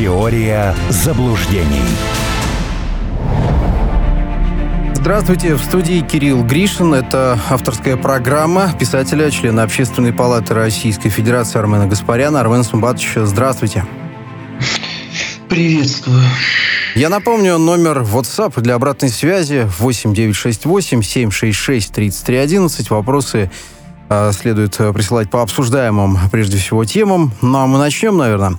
Теория заблуждений. Здравствуйте, в студии Кирилл Гришин. Это авторская программа писателя, члена Общественной палаты Российской Федерации Армена Гаспаряна. Армен Сумбатович, здравствуйте. Приветствую. Я напомню, номер WhatsApp для обратной связи 8968 766 3311. Вопросы э, следует присылать по обсуждаемым, прежде всего, темам. Ну а мы начнем, наверное.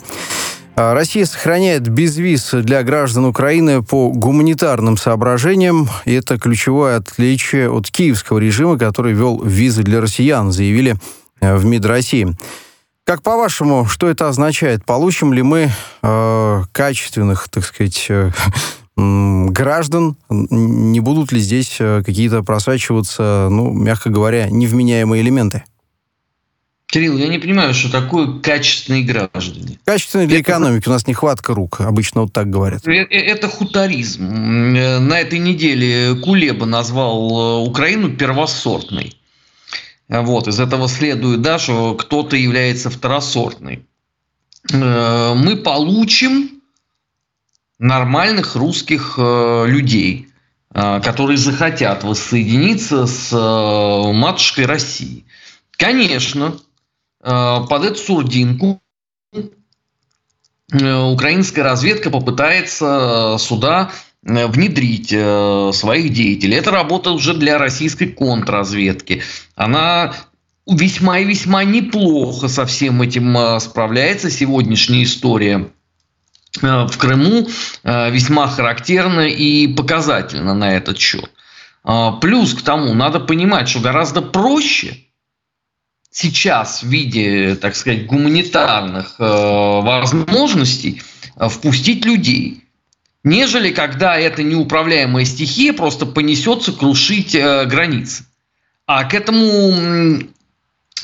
А, Россия сохраняет безвиз для граждан Украины по гуманитарным соображениям. И это ключевое отличие от киевского режима, который ввел визы для россиян, заявили э, в МИД России. Как по-вашему, что это означает? Получим ли мы э, качественных, так сказать, э, граждан? Не будут ли здесь э, какие-то просачиваться, ну, мягко говоря, невменяемые элементы? Кирилл, я не понимаю, что такое качественные граждане. Качественные для это... экономики. У нас нехватка рук. Обычно вот так говорят. Э, э, это хутаризм. На этой неделе Кулеба назвал Украину первосортной. Вот, из этого следует, да, что кто-то является второсортной. Э, мы получим нормальных русских э, людей, э, которые захотят воссоединиться с матушкой России. Конечно, под эту сурдинку украинская разведка попытается сюда Э, внедрить э, своих деятелей. Это работа уже для российской контрразведки. Она весьма и весьма неплохо со всем этим э, справляется. Сегодняшняя история в Крыму весьма характерна и показательна на этот счет. Плюс к тому, надо понимать, что гораздо проще сейчас в виде, так сказать, гуманитарных возможностей впустить людей нежели когда эта неуправляемая стихия просто понесется крушить э, границы. А к этому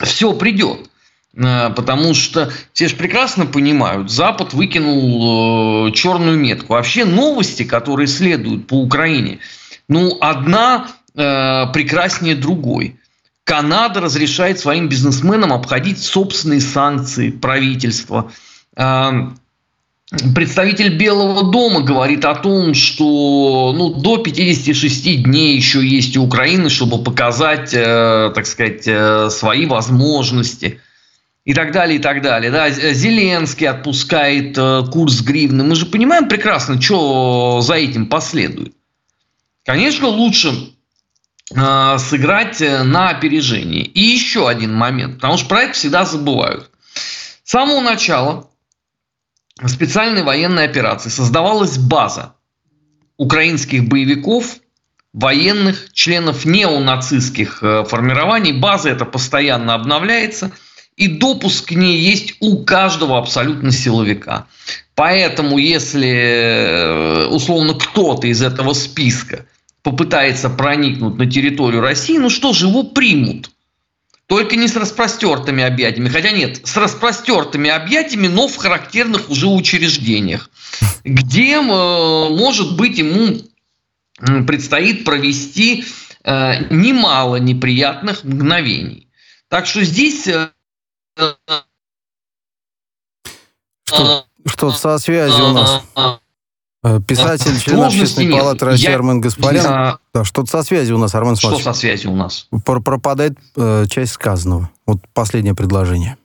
все придет. Э, потому что все же прекрасно понимают, Запад выкинул э, черную метку. Вообще новости, которые следуют по Украине, ну, одна э, прекраснее другой. Канада разрешает своим бизнесменам обходить собственные санкции правительства. Э, Представитель Белого дома говорит о том, что ну, до 56 дней еще есть у Украины, чтобы показать, э, так сказать, э, свои возможности и так далее, и так далее. Да, Зеленский отпускает э, курс гривны. Мы же понимаем прекрасно, что за этим последует. Конечно, лучше сыграть на опережение. И еще один момент, потому что про это всегда забывают. С самого начала специальной военной операции создавалась база украинских боевиков, военных, членов неонацистских э, формирований. База эта постоянно обновляется, и допуск к ней есть у каждого абсолютно силовика. Поэтому, если э, условно кто-то из этого списка попытается проникнуть на территорию России, ну что же, его примут – только не с распростертыми объятиями. Хотя нет, с распростертыми объятиями, но в характерных уже учреждениях, где, э, может быть, ему предстоит провести э, немало неприятных мгновений. Так что здесь... Э, что, что со связью у нас? Э, писатель, член общественной нет. палаты России я, Армен Гаспарян. Я... Да, что-то со связью у нас, Армен Что со связью у нас? Пропадает э, часть сказанного. Вот последнее предложение.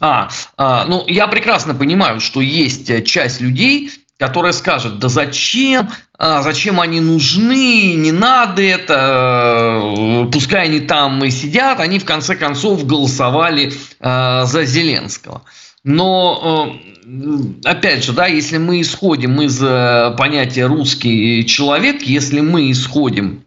А, а, ну, я прекрасно понимаю, что есть э, часть людей, которая скажет, да зачем, а, зачем они нужны, не надо это, э, пускай они там и сидят, они в конце концов голосовали а, за Зеленского. Но опять же, да, если мы исходим из э, понятия русский человек, если мы исходим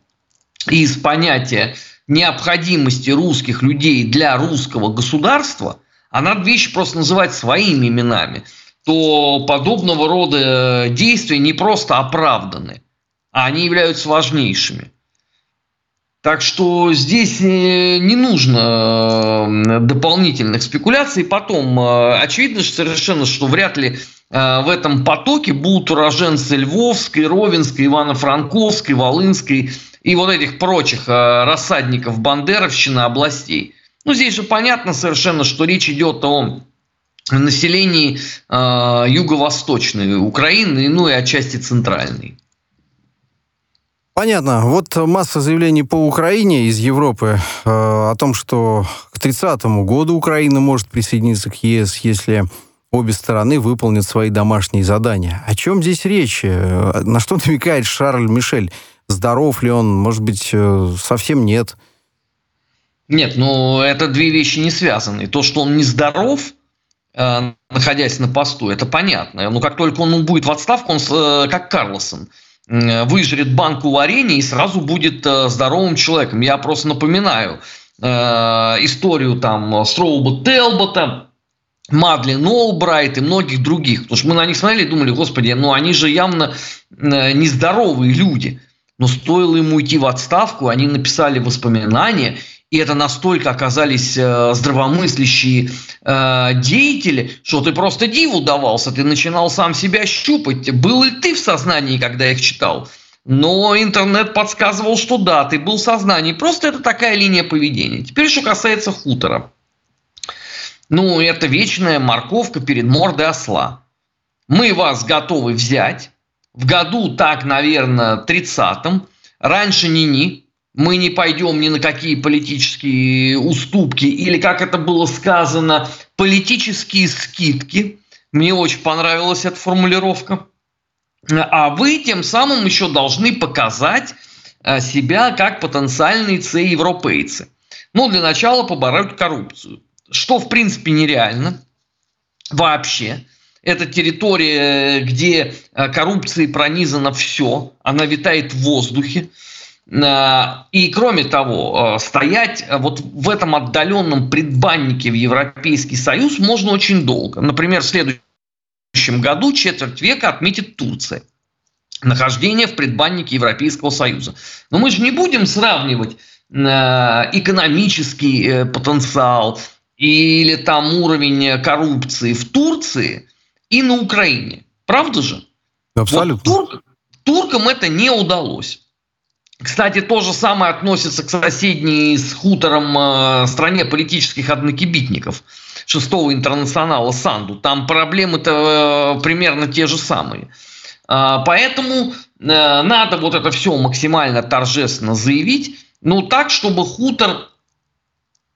из понятия необходимости русских людей для русского государства, а надо вещи просто называть своими именами, то подобного рода действия не просто оправданы, а они являются важнейшими. Так что здесь э, не нужно э, дополнительных спекуляций. Потом, э, очевидно совершенно, что вряд ли в этом потоке будут уроженцы Львовской, Ровенской, Ивано-Франковской, Волынской и вот этих прочих рассадников Бандеровщины областей. Ну, здесь же понятно совершенно, что речь идет о населении э, юго-восточной Украины, ну и отчасти центральной. Понятно. Вот масса заявлений по Украине из Европы э, о том, что к 30 году Украина может присоединиться к ЕС, если обе стороны выполнят свои домашние задания. О чем здесь речь? Э, на что намекает Шарль Мишель? Здоров ли он? Может быть, э, совсем нет? Нет, ну это две вещи не связаны. То, что он нездоров, э, находясь на посту, это понятно. Но как только он будет в отставку, он как Карлосон – выжрет банку варенья и сразу будет э, здоровым человеком. Я просто напоминаю э, историю там Строуба Телбота, Мадлен Олбрайт и многих других. Потому что мы на них смотрели и думали, господи, ну они же явно э, нездоровые люди. Но стоило ему идти в отставку, они написали воспоминания – и это настолько оказались э, здравомыслящие э, деятели, что ты просто диву давался, ты начинал сам себя щупать. Был ли ты в сознании, когда их читал? Но интернет подсказывал, что да, ты был в сознании. Просто это такая линия поведения. Теперь, что касается хутора. Ну, это вечная морковка перед мордой осла. Мы вас готовы взять. В году так, наверное, 30-м. Раньше ни-ни мы не пойдем ни на какие политические уступки, или, как это было сказано, политические скидки. Мне очень понравилась эта формулировка. А вы тем самым еще должны показать э, себя как потенциальные C-европейцы. Ну, для начала побороть коррупцию. Что, в принципе, нереально вообще. Это территория, где э, коррупцией пронизано все. Она витает в воздухе. Э, и кроме того, э, стоять э, вот в этом отдаленном предбаннике в Европейский Союз можно очень долго. Например, в следующем году четверть века отметит Турция. Нахождение в предбаннике Европейского Союза. Но мы же не будем сравнивать экономический потенциал или там уровень коррупции в Турции и на Украине. Правда же? Абсолютно. Вот тур, туркам это не удалось. Кстати, то же самое относится к соседней с хутором э, стране политических однокибитников шестого интернационала Санду. Там проблемы-то э, примерно те же самые. Э, поэтому э, надо вот это все максимально торжественно заявить, ну так, чтобы хутор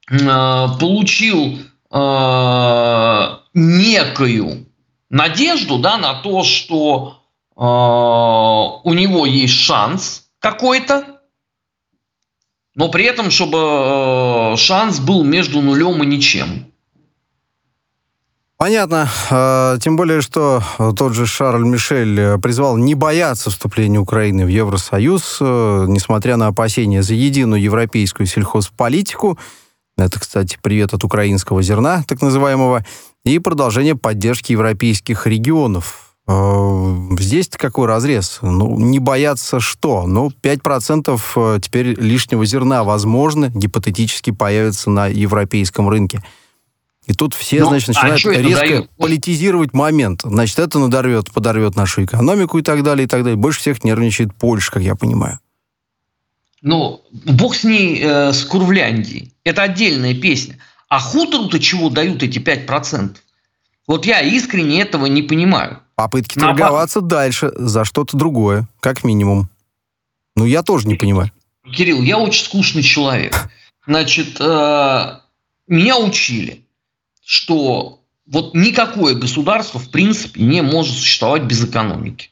получил некую надежду да, на то, что у него есть шанс – какой-то, но при этом, чтобы э, шанс был между нулем и ничем. Понятно. А, тем более, что тот же Шарль Мишель призвал не бояться вступления Украины в Евросоюз, э, несмотря на опасения за единую европейскую сельхозполитику. Это, кстати, привет от украинского зерна, так называемого, и продолжение поддержки европейских регионов. Э, здесь какой разрез? Ну, не бояться что? Ну, 5% э, теперь лишнего зерна, возможно, гипотетически появится на европейском рынке. И тут все, ну, значит, а начинают а резко дает? политизировать момент. Значит, это надорвет, подорвет нашу экономику и так далее, и так далее. Больше всех нервничает Польша, как я понимаю. Ну, бог с ней, э, с Курвляндией. Это отдельная песня. А хутору-то чего дают эти 5%? Вот я искренне этого не понимаю. Попытки На торговаться пап... дальше за что-то другое, как минимум. Ну, я тоже не понимаю. Кирилл, я очень скучный человек. Значит, э, меня учили, что вот никакое государство, в принципе, не может существовать без экономики.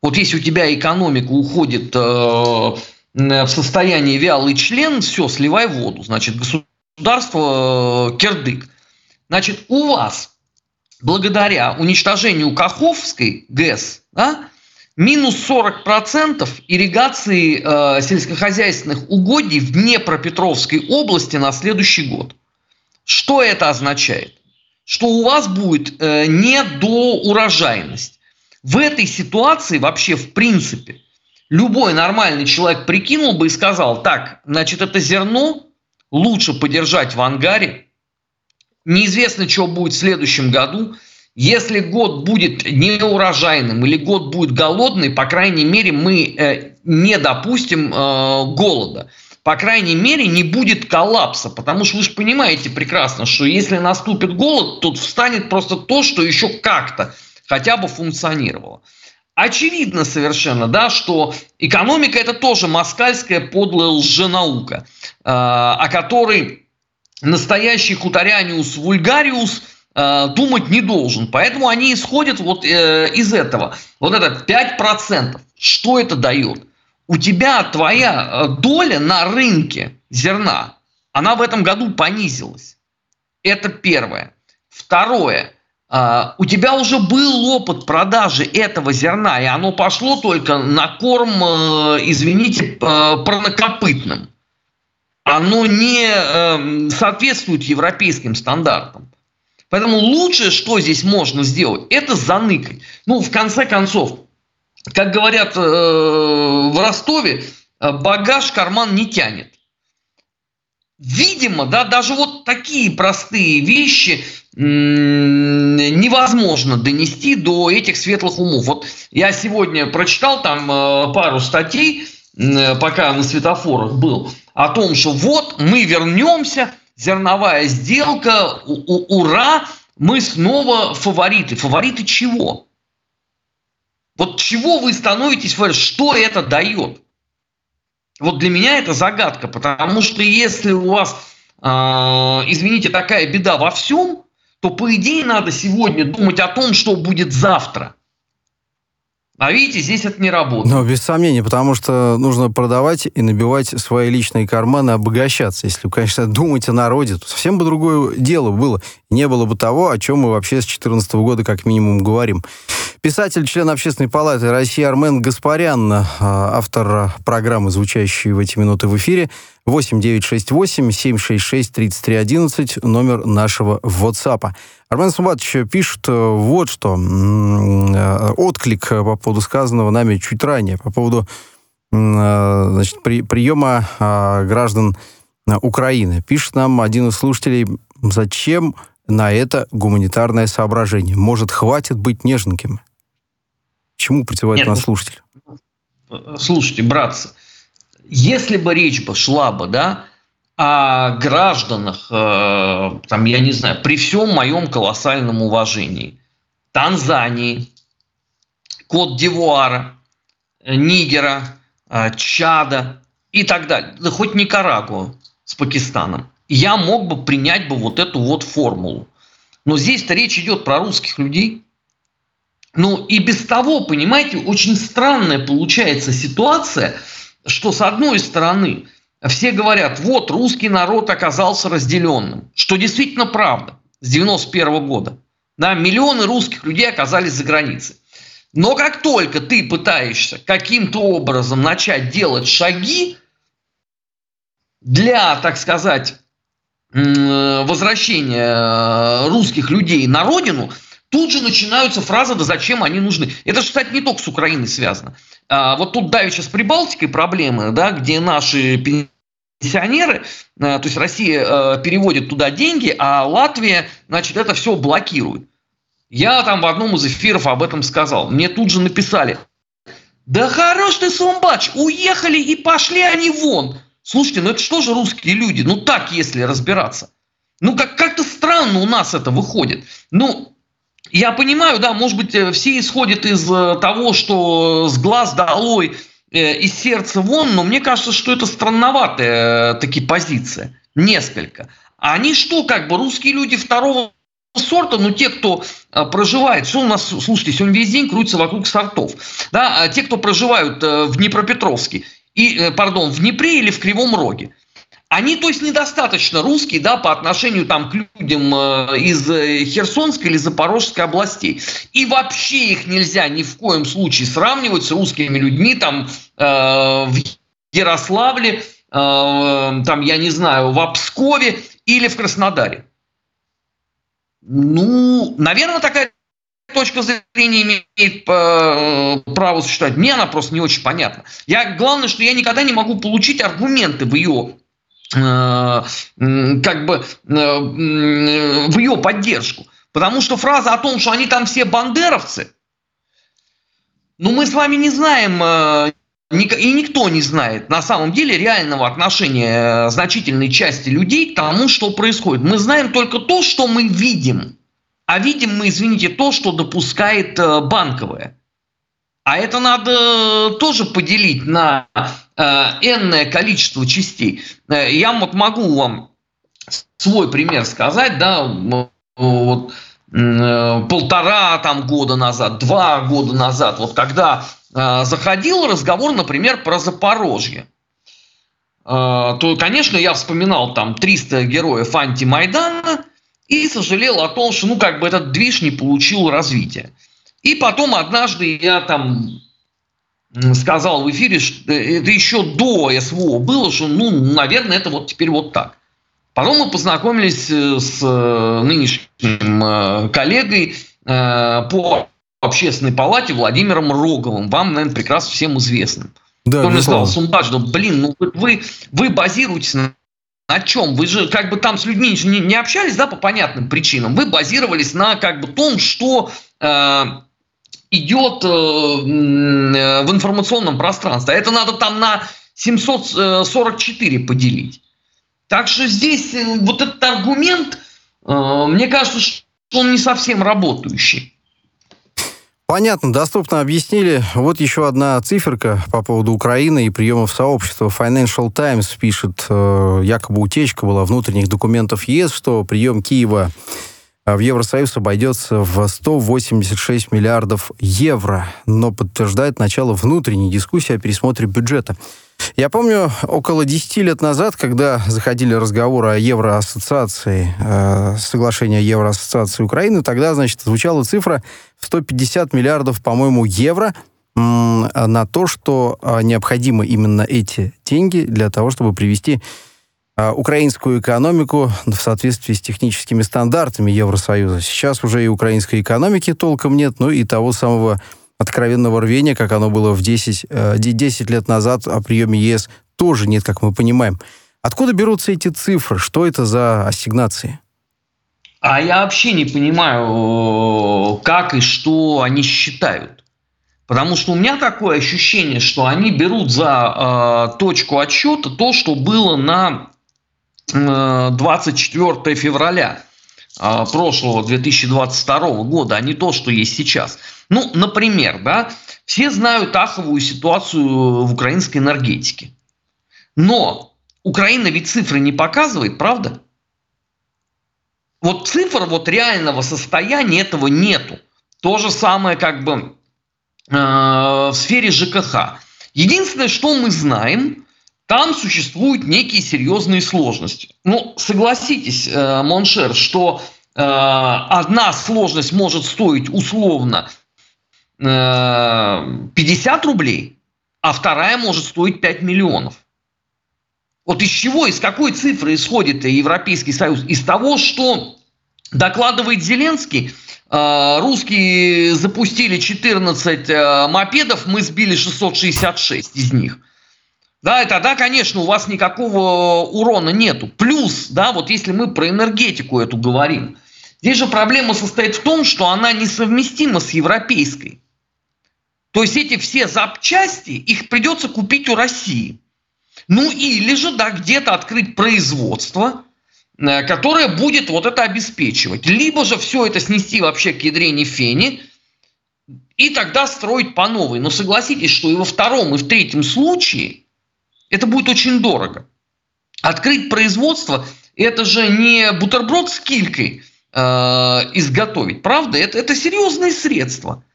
Вот если у тебя экономика уходит э, в состояние вялый член, все, сливай воду. Значит, государство э, кирдык. Значит, у вас благодаря уничтожению Каховской ГЭС, да, минус 40% ирригации э, сельскохозяйственных угодий в Днепропетровской области на следующий год. Что это означает? Что у вас будет э, недоурожайность. В этой ситуации вообще в принципе любой нормальный человек прикинул бы и сказал, так, значит это зерно лучше подержать в ангаре, Неизвестно, что будет в следующем году. Если год будет неурожайным или год будет голодный, по крайней мере, мы э, не допустим э, голода. по крайней мере, не будет коллапса. Потому что вы же понимаете прекрасно, что если наступит голод, тут встанет просто то, что еще как-то хотя бы функционировало. Очевидно совершенно, да, что экономика это тоже москальская подлая лженаука, э, о которой настоящий хуторяниус вульгариус э, думать не должен. Поэтому они исходят вот э, из этого. Вот это 5%. Что это дает? У тебя твоя э, доля на рынке зерна, она в этом году понизилась. Это первое. Второе. У тебя уже был опыт продажи этого зерна, и оно пошло только на корм, извините, uh, парнокопытным. Оно не эм, соответствует европейским стандартам. Поэтому лучшее, что здесь можно сделать, это заныкать. Ну, в конце концов, как говорят в Ростове, багаж карман не тянет. Видимо, да, даже вот такие простые вещи невозможно донести до этих светлых умов. Вот я сегодня прочитал там э, пару статей, пока на светофорах был, о том, что вот мы вернемся, зерновая сделка, ура, мы снова фавориты. Фавориты чего? Вот чего вы становитесь, что это дает? Вот для меня это загадка, потому что если у вас, э, извините, такая беда во всем, то по идее надо сегодня думать о том, что будет завтра. А видите, здесь это не работает. Но без сомнения, потому что нужно продавать и набивать свои личные карманы, обогащаться. Если, конечно, думать о народе, то совсем бы другое дело было. Не было бы того, о чем мы вообще с 2014 года как минимум говорим. Писатель, член Общественной палаты России Армен Гаспарян, а, автор программы, звучащей в эти минуты в эфире, 8 968 766 3311, номер нашего WhatsApp. Армен Сумбатович пишет э, вот что. Э, отклик по поводу сказанного нами чуть ранее, по поводу э, значит, при, приема граждан Украины. Пишет нам один из слушателей, зачем на это гуманитарное соображение? Может, хватит быть нежненьким? Чему призывает нас ну, слушатель? Слушайте, братцы, если бы речь бы шла бы, да, о гражданах, э, там, я не знаю, при всем моем колоссальном уважении, Танзании, Кот-Дивуара, Нигера, э, Чада и так далее, да хоть Никарагуа с Пакистаном, я мог бы принять бы вот эту вот формулу. Но здесь-то речь идет про русских людей. Ну и без того, понимаете, очень странная получается ситуация – что с одной стороны все говорят, вот русский народ оказался разделенным, что действительно правда с 91 года. Да, миллионы русских людей оказались за границей. Но как только ты пытаешься каким-то образом начать делать шаги для, так сказать, возвращения русских людей на родину, тут же начинаются фразы, да зачем они нужны. Это же, кстати, не только с Украиной связано. А, вот тут давеча с Прибалтикой проблемы, да, где наши пенсионеры, а, то есть Россия переводит туда деньги, а Латвия, значит, это все блокирует. Я там в одном из эфиров об этом сказал. Мне тут же написали, да хорош ты, Сумбач, уехали и пошли они вон. Слушайте, ну это что же русские люди? Ну так, если разбираться. Ну как- как-то странно у нас это выходит. Ну, я понимаю, да, может быть, э, все исходят из э, того, что с глаз долой, э, из сердца вон, но мне кажется, что это странноватая такие позиция. Несколько. А они что, как бы русские люди второго сорта, ну, те, кто проживает, что у нас, слушайте, сегодня весь день крутится вокруг сортов, да, а те, кто проживают в Днепропетровске, и, пардон, в Днепре или в Кривом Роге, они, то есть, недостаточно русские, да, по отношению там к людям э, из э, Херсонской или Запорожской областей. И вообще их нельзя ни в коем случае сравнивать с русскими людьми там э, в Ярославле, э, там, я не знаю, в Обскове или в Краснодаре. Ну, наверное, такая точка зрения имеет э, право существовать. Мне она просто не очень понятна. Я, главное, что я никогда не могу получить аргументы в ее Э, как бы э, в ее поддержку. Потому что фраза о том, что они там все бандеровцы, ну мы с вами не знаем и никто не знает на самом деле реального отношения значительной части людей к тому, что происходит. Мы знаем только то, что мы видим. А видим мы, извините, то, что допускает банковое. А это надо тоже поделить на э, энное количество частей. Я вот могу вам свой пример сказать, да, вот полтора там года назад, два года назад, вот когда э, заходил разговор, например, про Запорожье, э, то, конечно, я вспоминал там 300 героев антимайдана и сожалел о том, что, ну, как бы этот движ не получил развития. И потом однажды я там сказал в эфире, что это еще до СВО было, что, ну, наверное, это вот теперь вот так. Потом мы познакомились э, с э, нынешним э, коллегой по общественной палате Владимиром Роговым. Вам, наверное, прекрасно всем известным. Да, Он мне сказал, Сумбач, ну, блин, ну вы, вы базируетесь на на чем? Вы же как бы там с людьми не, не общались, да, по понятным причинам. Вы базировались на как бы том, что э, идет э, в информационном пространстве. А это надо там на 744 поделить. Так что здесь э, вот этот аргумент, э, мне кажется, что он не совсем работающий. Понятно, доступно объяснили. Вот еще одна циферка по поводу Украины и приемов сообщества. Financial Times пишет, э, якобы утечка была внутренних документов ЕС, что прием Киева в Евросоюз обойдется в 186 миллиардов евро, но подтверждает начало внутренней дискуссии о пересмотре бюджета. Я помню, около 10 лет назад, когда заходили разговоры о Евроассоциации, э, соглашение Евроассоциации Украины, тогда, значит, звучала цифра 150 миллиардов, по-моему, евро на то, что э, необходимы именно эти деньги для того, чтобы привести э, украинскую экономику в соответствии с техническими стандартами Евросоюза. Сейчас уже и украинской экономики толком нет, ну и того самого откровенного рвения, как оно было в 10, 10 э, лет назад о приеме ЕС, тоже нет, как мы понимаем. Откуда берутся эти цифры? Что это за ассигнации? А я вообще не понимаю, как и что они считают. Потому что у меня такое ощущение, что они берут за э, точку отсчета то, что было на э, 24 февраля э, прошлого 2022 года, а не то, что есть сейчас. Ну, например, да, все знают аховую ситуацию в украинской энергетике. Но Украина ведь цифры не показывает, правда? Вот цифр вот реального состояния этого нету. То же самое как бы э, в сфере ЖКХ. Единственное, что мы знаем, там существуют некие серьезные сложности. Ну, согласитесь, э, mon cher, что э, одна сложность может стоить условно 50 рублей, а вторая может стоить 5 миллионов. Вот из чего, из какой цифры исходит Европейский Союз? Из того, что докладывает Зеленский, э, русские запустили 14 э, мопедов, мы сбили 666 из них. Да, и тогда, конечно, у вас никакого урона нету. Плюс, да, вот если мы про энергетику эту говорим, здесь же проблема состоит в том, что она несовместима с европейской. То есть эти все запчасти, их придется купить у России. Ну или же, да, где-то открыть производство, э, которое будет вот это обеспечивать. Либо же все это снести вообще к ядрене фени, и тогда строить по новой. Но согласитесь, что и во втором, и в третьем случае это будет очень дорого. Открыть производство – это же не бутерброд с килькой э, изготовить, правда? Это, это серьезные средства –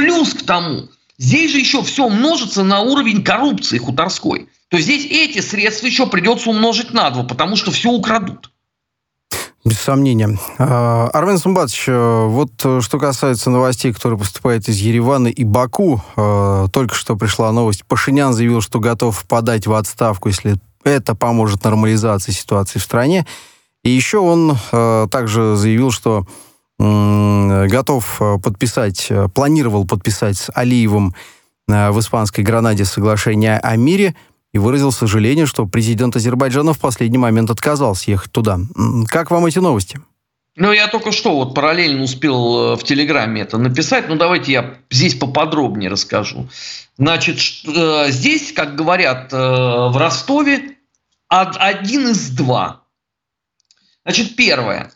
Плюс к тому, здесь же еще все множится на уровень коррупции хуторской. То есть здесь эти средства еще придется умножить на два, потому что все украдут. Без сомнения. А, Армен Сумбатович, э, вот э, что касается новостей, которые поступают из Еревана и Баку, э, только что пришла новость. Пашинян заявил, что готов подать в отставку, если это поможет нормализации ситуации в стране. И еще он также заявил, что готов э, подписать, э, планировал подписать с Алиевым э, в испанской Гранаде соглашение о мире и выразил сожаление, что президент Азербайджана в последний момент отказался ехать туда. Как вам эти новости? Ну, я только что вот параллельно успел э, в Телеграме это написать, но давайте я здесь поподробнее расскажу. Значит, э, здесь, как говорят э, в Ростове, один из два. Значит, первое.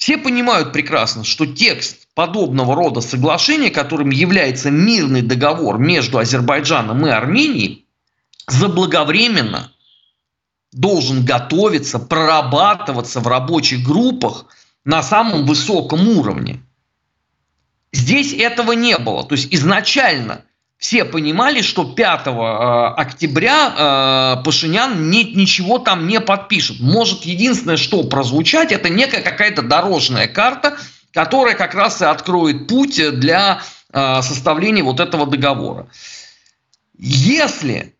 Все понимают прекрасно, что текст подобного рода соглашения, которым является мирный договор между Азербайджаном и Арменией, заблаговременно должен готовиться, прорабатываться в рабочих группах на самом высоком уровне. Здесь этого не было. То есть изначально все понимали, что 5 э, октября э, Пашинян ни, ничего там не подпишет. Может, единственное, что прозвучать, это некая какая-то дорожная карта, которая как раз и откроет путь для э, составления вот этого договора. Если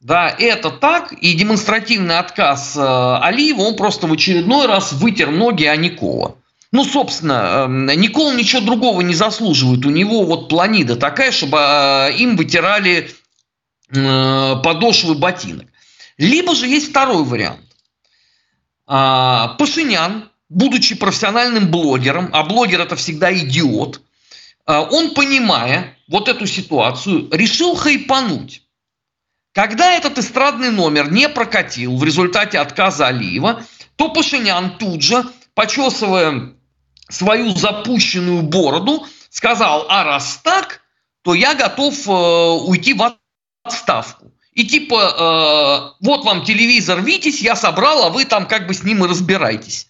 да, это так, и демонстративный отказ Алиева, он просто в очередной раз вытер ноги Аникова. Ну, собственно, э, Никол ничего другого не заслуживает. У него вот планида такая, чтобы э, им вытирали э, подошвы ботинок. Либо же есть второй вариант. А, Пашинян, будучи профессиональным блогером, а блогер это всегда идиот, а, он, понимая вот эту ситуацию, решил хайпануть. Когда этот эстрадный номер не прокатил в результате отказа Алиева, то Пашинян тут же, почесывая свою запущенную бороду, сказал, а раз так, то я готов э, уйти в отставку. И типа, э, вот вам телевизор Витязь, я собрал, а вы там как бы с ним и разбирайтесь.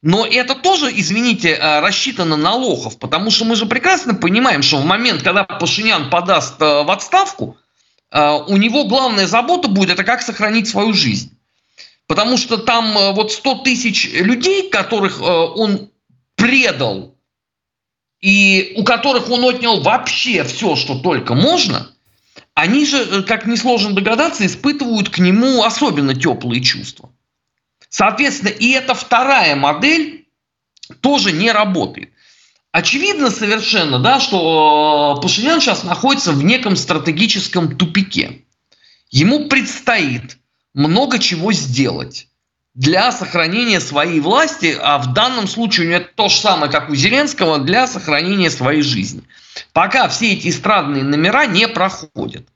Но это тоже, извините, э, рассчитано на лохов, потому что мы же прекрасно понимаем, что в момент, когда Пашинян подаст э, в отставку, а, у него главная забота будет это как сохранить свою жизнь. Потому что там э, вот 100 тысяч людей, которых э, он предал, и у которых он отнял вообще все, что только можно, они же, э, как несложно догадаться, испытывают к нему особенно теплые чувства. Соответственно, и эта вторая модель тоже не работает. Очевидно совершенно, да, что э, Пашинян сейчас находится в неком стратегическом тупике. Ему предстоит много чего сделать для сохранения своей власти, а в данном случае у него то же самое, как у Зеленского, для сохранения своей жизни. Пока все эти эстрадные номера не проходят.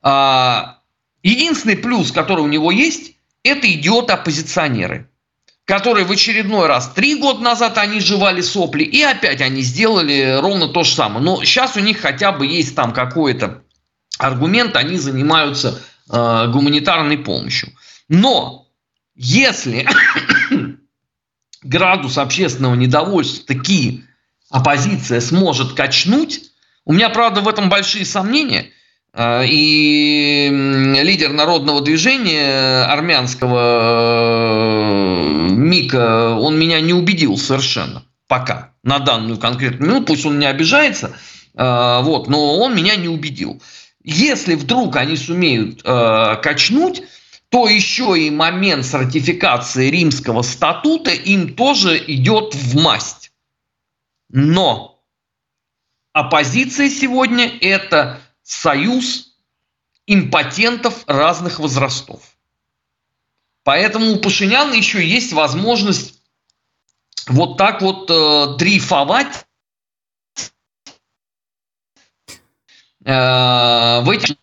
А, единственный плюс, который у него есть, это идиоты-оппозиционеры – которые в очередной раз три года назад они жевали сопли, и опять они сделали ровно то же самое. Но сейчас у них хотя бы есть там какой-то аргумент, они занимаются э, гуманитарной помощью. Но если градус общественного недовольства такие оппозиция сможет качнуть, у меня, правда, в этом большие сомнения – а, и лидер народного движения армянского э, Мика, он меня не убедил совершенно пока, на данную конкретную минуту, пусть он не обижается, а, вот, но он меня не убедил. Если вдруг они сумеют э, качнуть, то еще и момент с ратификацией римского статута им тоже идет в масть. Но оппозиция сегодня это союз импотентов разных возрастов. Поэтому у Пашиняна еще есть возможность вот так вот э, дрейфовать э, в этих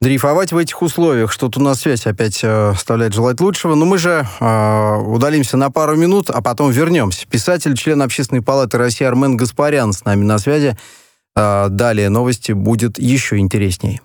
дрейфовать в этих условиях. Что-то у нас связь опять э, оставляет желать лучшего. Но мы же э, удалимся на пару минут, а потом вернемся. Писатель, член Общественной палаты России Армен Гаспарян с нами на связи. А, далее новости будет еще интересней.